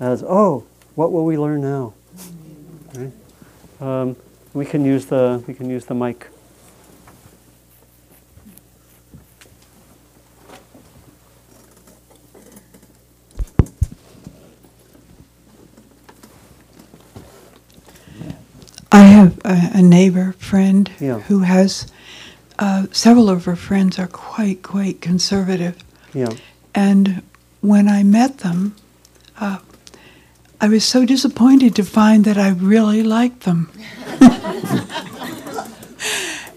as, oh, what will we learn now? Right? Um, we can use the we can use the mic. I have a, a neighbor friend Yeah. who has uh, several of her friends are quite quite conservative, Yeah. and when I met them, uh, I was so disappointed to find that I really liked them.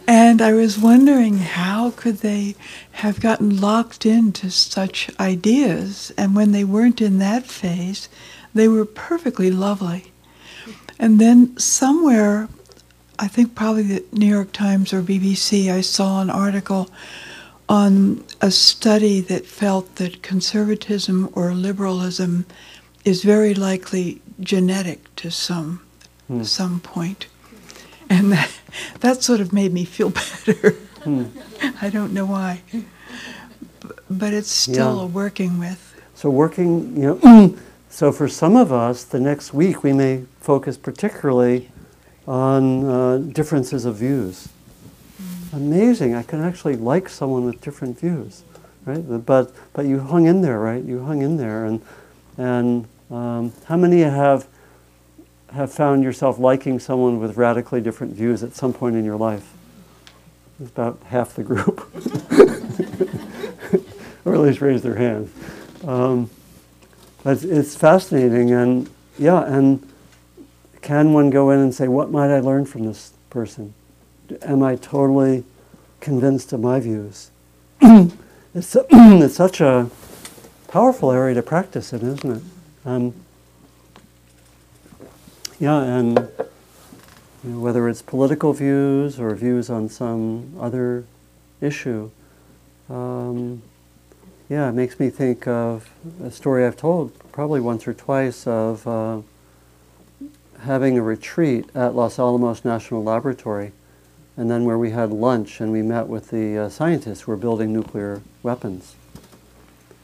and I was wondering how could they have gotten locked into such ideas, and when they weren't in that phase, they were perfectly lovely. And then somewhere, I think probably the New York Times or BBC, I saw an article on a study that felt that conservatism or liberalism is very likely genetic to some Hmm. some point. And that, that sort of made me feel better. Hmm. I don't know why. But it's still Yeah. a working with. So working, you know, so for some of us, the next week we may focus particularly on uh, differences of views. Amazing! I can actually like someone with different views, right? But but you hung in there, right? You hung in there, and and um, how many have have found yourself liking someone with radically different views at some point in your life? It's about half the group, or at least raise their hand. Um, but it's fascinating, and yeah, and can one go in and say, "What might I learn from this person? Am I totally convinced of my views?" it's, it's such a powerful area to practice in, isn't it? Um, yeah, and you know, whether it's political views or views on some other issue. Um, yeah, it makes me think of a story I've told probably once or twice of uh, having a retreat at Los Alamos National Laboratory, and then where we had lunch and we met with the uh, scientists who were building nuclear weapons.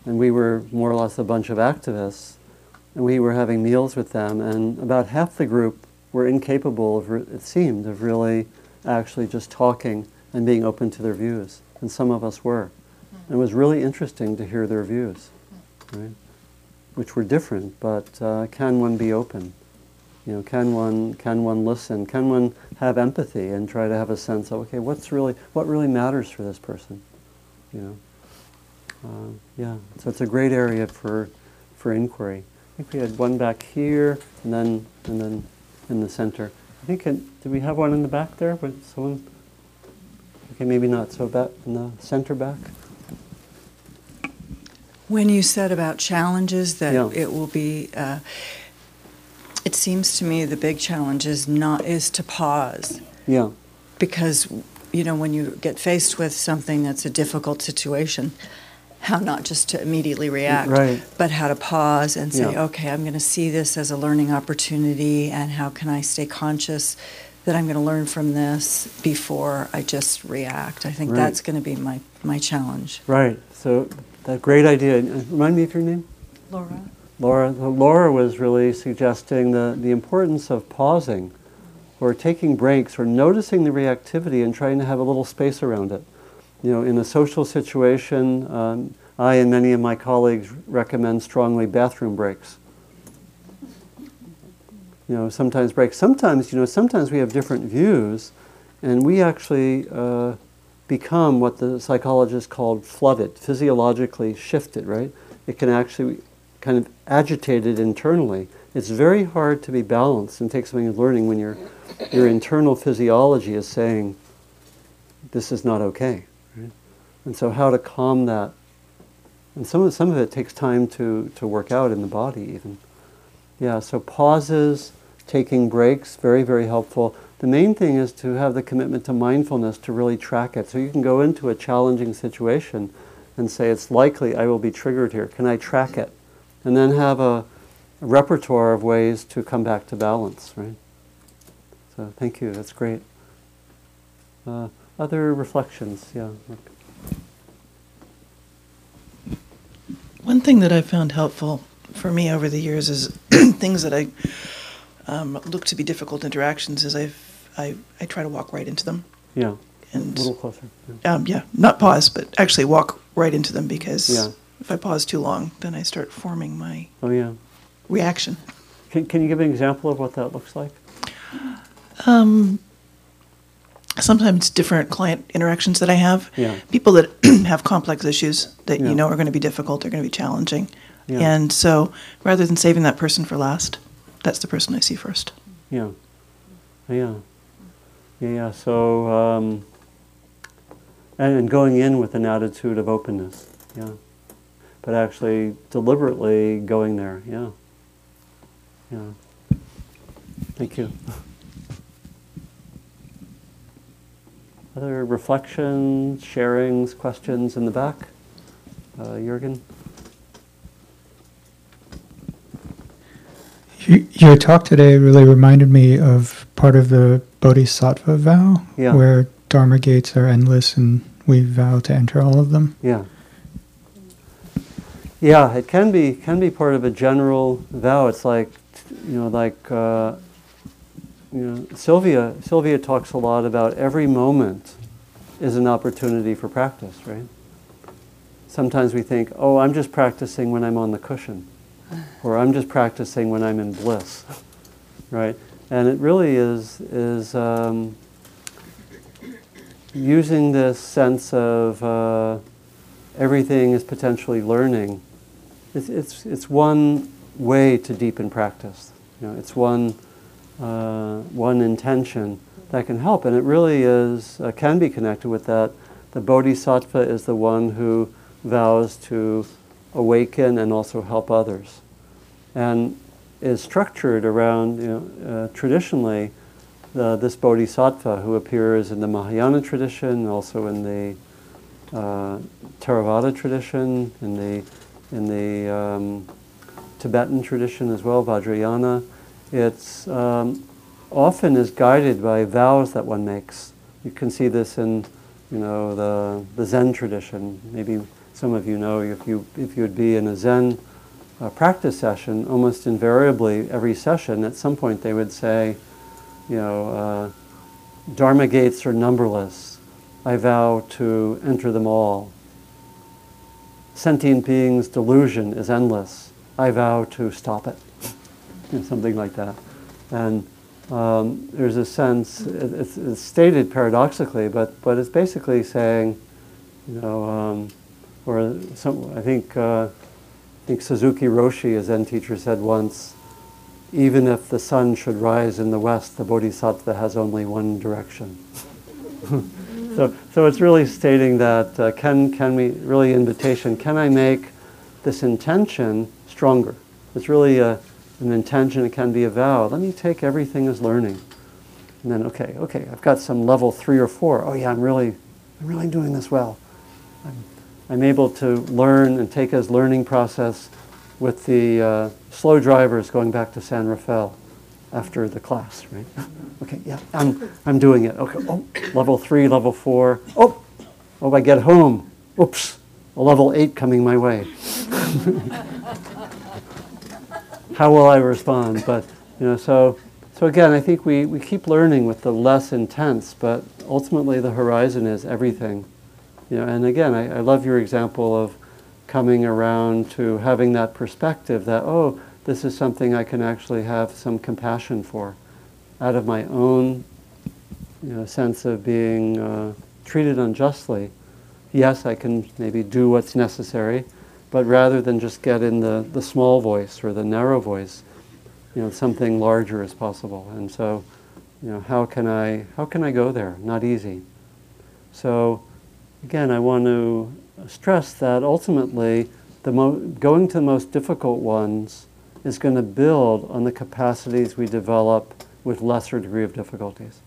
And we were more or less a bunch of activists, we were having meals with them, and about half the group were incapable of, re- it seemed, of really actually just talking and being open to their views, and some of us were. And it was really interesting to hear their views, right? which were different, but uh, can one be open? You know, can one can one listen? Can one have empathy and try to have a sense of okay, what's really what really matters for this person? You know, uh, yeah. So it's a great area for for inquiry. I think we had one back here, and then and then in the center. I think it, did we have one in the back there? But someone. Okay, maybe not. So back in the center back. When you said about challenges, that Yeah. it will be, uh, it seems to me the big challenge is not is to pause Yeah. because you know when you get faced with something that's a difficult situation, how not just to immediately react, Right. but how to pause and say, Yeah. okay, I'm going to see this as a learning opportunity, and how can I stay conscious that I'm going to learn from this before I just react. I think Right. that's going to be my my challenge. Right. So that great idea. Remind me of your name. Laura. Laura, Laura was really suggesting the, the importance of pausing or taking breaks or noticing the reactivity and trying to have a little space around it. You know, in a social situation, um, I and many of my colleagues recommend strongly bathroom breaks. You know, sometimes breaks. Sometimes, you know, sometimes we have different views and we actually uh, become what the psychologists called flooded, physiologically shifted, right? It can actually kind of agitated internally. It's very hard to be balanced and take something as learning when your your internal physiology is saying this is not okay. And so how to calm that and some of some of it takes time to, to work out in the body even. Yeah, so pauses, taking breaks, very, very helpful. The main thing is to have the commitment to mindfulness to really track it. So you can go into a challenging situation and say, it's likely I will be triggered here. Can I track it? And then have a, a repertoire of ways to come back to balance, right? So thank you, that's great. Uh, other reflections, yeah. One thing that I found helpful for me over the years is things that I um, look to be difficult interactions is I've, I, I try to walk right into them. Yeah. And A little closer. Yeah. um, yeah, not pause, but actually walk right into them because Yeah. if I pause too long, then I start forming my Oh, yeah. reaction. Can, can you give an example of what that looks like? Um, sometimes different client interactions that I have. Yeah. People that have complex issues that Yeah. you know are going to be difficult, they're going to be challenging. Yeah. And so rather than saving that person for last, that's the person I see first. Yeah. Yeah. Yeah, yeah. So, um, and going in with an attitude of openness. Yeah. But actually deliberately going there. Yeah. Yeah. Thank you. Other reflections, sharings, questions in the back? Uh, Jürgen? Y- Your talk today really reminded me of part of the Bodhisattva vow, Yeah. where Dharma gates are endless and we vow to enter all of them. Yeah. Yeah, it can be can be part of a general vow. It's like, you know, like uh, you know, Sylvia Sylvia talks a lot about every moment is an opportunity for practice, right? Sometimes we think, oh, I'm just practicing when I'm on the cushion, or I'm just practicing when I'm in bliss, right? And it really is is um, using this sense of uh, everything is potentially learning. It's, it's, it's one way to deepen practice. You know, it's one, uh, one intention that can help, and it really is uh, can be connected with that. The bodhisattva is the one who vows to awaken and also help others, and is structured around you know, uh, traditionally the, this bodhisattva who appears in the Mahayana tradition, also in the uh, Theravada tradition, in the in the um, Tibetan tradition as well, Vajrayana. It's um, often is guided by vows that one makes. You can see this in you know the the Zen tradition. Maybe some of you know if you if you would be in a Zen uh, practice session, almost invariably every session at some point they would say you know, uh, Dharma gates are numberless. I vow to enter them all. Sentient beings' delusion is endless. I vow to stop it. You know, something like that. And um, there's a sense, it- it's, it's stated paradoxically, but, but it's basically saying, you know, um, or some, I think, uh, I think Suzuki Roshi, a Zen teacher, said once, even if the sun should rise in the west, the bodhisattva has only one direction. so, so it's really stating that uh, can, can we, really invitation, can I make this intention stronger? It's really a, an intention, it can be a vow. Let me take everything as learning. And then, okay, okay, I've got some level three or four. Oh yeah, I'm really, I'm really doing this well. I'm, I'm able to learn and take as learning process with the uh, slow drivers going back to San Rafael after the class, right? okay, yeah, I'm, I'm doing it. Okay, oh, level three, level four. Oh, oh, I get home. Oops, a level eight coming my way. How will I respond? But, you know, so, so again, I think we, we keep learning with the less intense, but ultimately the horizon is everything. You know, and again, I, I love your example of coming around to having that perspective that, oh, this is something I can actually have some compassion for out of my own you know, sense of being uh, treated unjustly. Yes, I can maybe do what's necessary, but rather than just get in the, the small voice or the narrow voice, you know, something larger is possible. And so, you know, how can I, how can I go there? Not easy. So, again, I want to stress that ultimately, the mo- going to the most difficult ones is going to build on the capacities we develop with lesser degree of difficulties.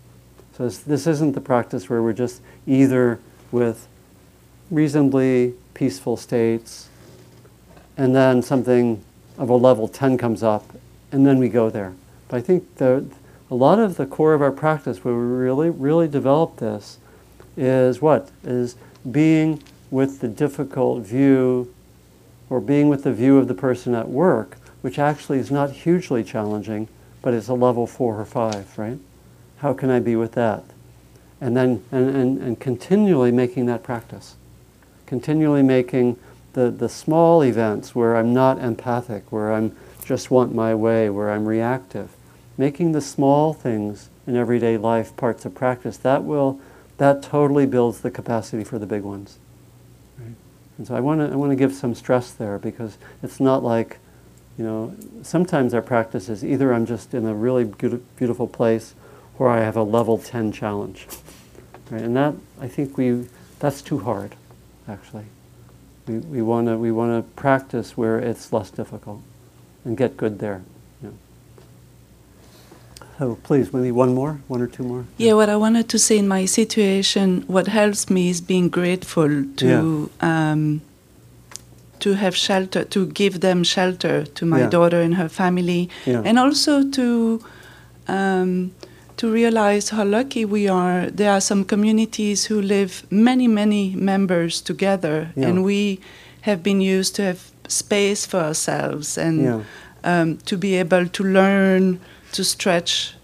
So this, this isn't the practice where we're just either with reasonably peaceful states, and then something of a level 10 comes up, and then we go there. But I think the, a lot of the core of our practice, where we really, really develop this, is what? Is being with the difficult view or being with the view of the person at work, which actually is not hugely challenging, but it's a level four or five, right? How can I be with that? And then, and, and, and continually making that practice. Continually making the, the small events where I'm not empathic, where I'm just want my way, where I'm reactive. Making the small things in everyday life parts of practice, that will, that totally builds the capacity for the big ones. Right? And so I want to I want to give some stress there because it's not like, you know, sometimes our practice is either I'm just in a really beauti- beautiful place or I have a level 10 challenge. Right? And that, I think we, that's too hard, actually. We, we want to we wanna practice where it's less difficult and get good there. Yeah. So please, maybe one more, one or two more. Yeah, what I wanted to say in my situation, what helps me is being grateful to um, to have shelter, to give them shelter to my Yeah. daughter and her family, Yeah. and also to um, to realize how lucky we are. There are some communities who live many, many members together, Yeah. and we have been used to have space for ourselves and Yeah. um, to be able to learn to stretch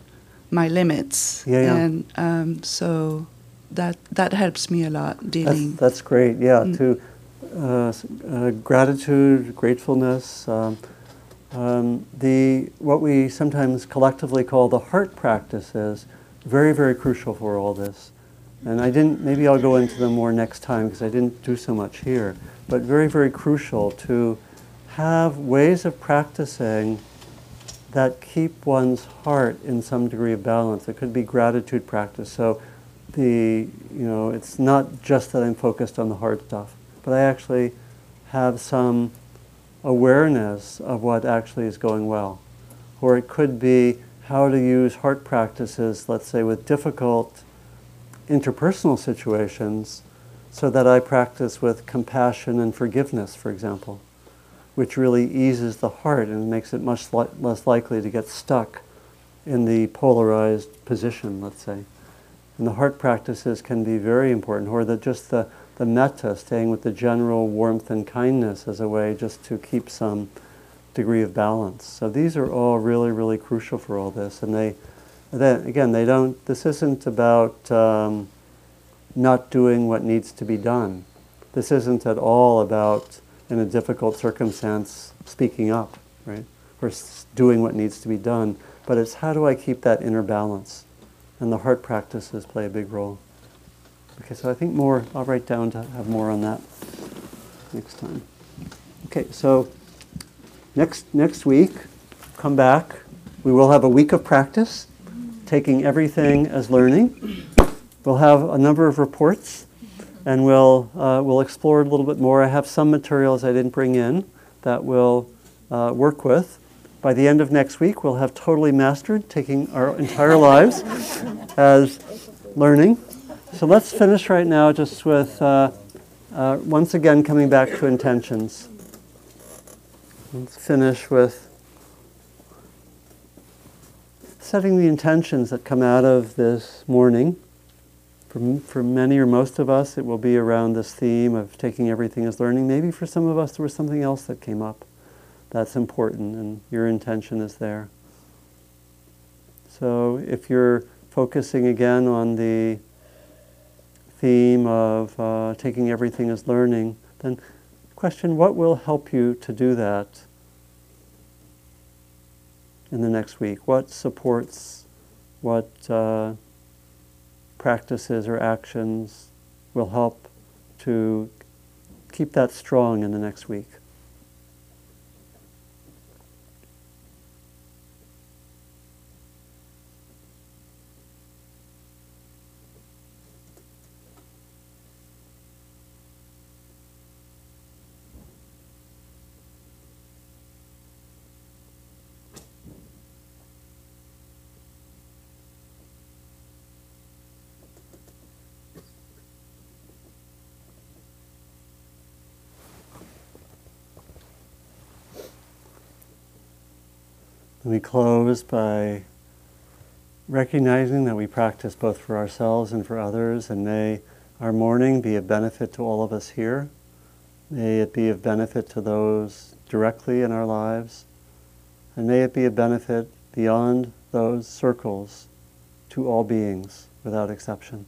my limits. Yeah, yeah. And um, so that that helps me a lot That's, dealing. that's great. Yeah, Mm. to uh, uh, gratitude, gratefulness. Um, um, the what we sometimes collectively call the heart practice is very, very crucial for all this. And I didn't. Maybe I'll go into them more next time because I didn't do so much here. But very, very crucial to have ways of practicing that keep one's heart in some degree of balance. It could be gratitude practice. So the you know it's not just that I'm focused on the hard stuff, but I actually have some awareness of what actually is going well. Or it could be how to use heart practices, let's say with difficult interpersonal situations, so that I practice with compassion and forgiveness, for example, which really eases the heart and makes it much li- less likely to get stuck in the polarized position, let's say. And the heart practices can be very important, or the, just the, the metta, staying with the general warmth and kindness as a way just to keep some degree of balance. So these are all really, really crucial for all this. And they, then again, they don't, this isn't about um, not doing what needs to be done. This isn't at all about, in a difficult circumstance, speaking up, right? Or doing what needs to be done. But it's how do I keep that inner balance? And the heart practices play a big role. Okay, so I think more, I'll write down to have more on that next time. Okay, so next, next week, come back. We will have a week of practice, taking everything as learning. We'll have a number of reports, and we'll, uh, we'll explore a little bit more. I have some materials I didn't bring in that we'll uh, work with. By the end of next week, we'll have totally mastered taking our entire lives as learning. So let's finish right now just with, uh, uh, once again, coming back to intentions. Let's finish with setting the intentions that come out of this morning. For, for many or most of us, it will be around this theme of taking everything as learning. Maybe for some of us, there was something else that came up that's important, and your intention is there. So if you're focusing again on the theme of uh, taking everything as learning, then question what will help you to do that in the next week? What supports, what uh, practices or actions will help to keep that strong in the next week? We close by recognizing that we practice both for ourselves and for others, and may our morning be a benefit to all of us here. May it be of benefit to those directly in our lives, and may it be a benefit beyond those circles to all beings without exception.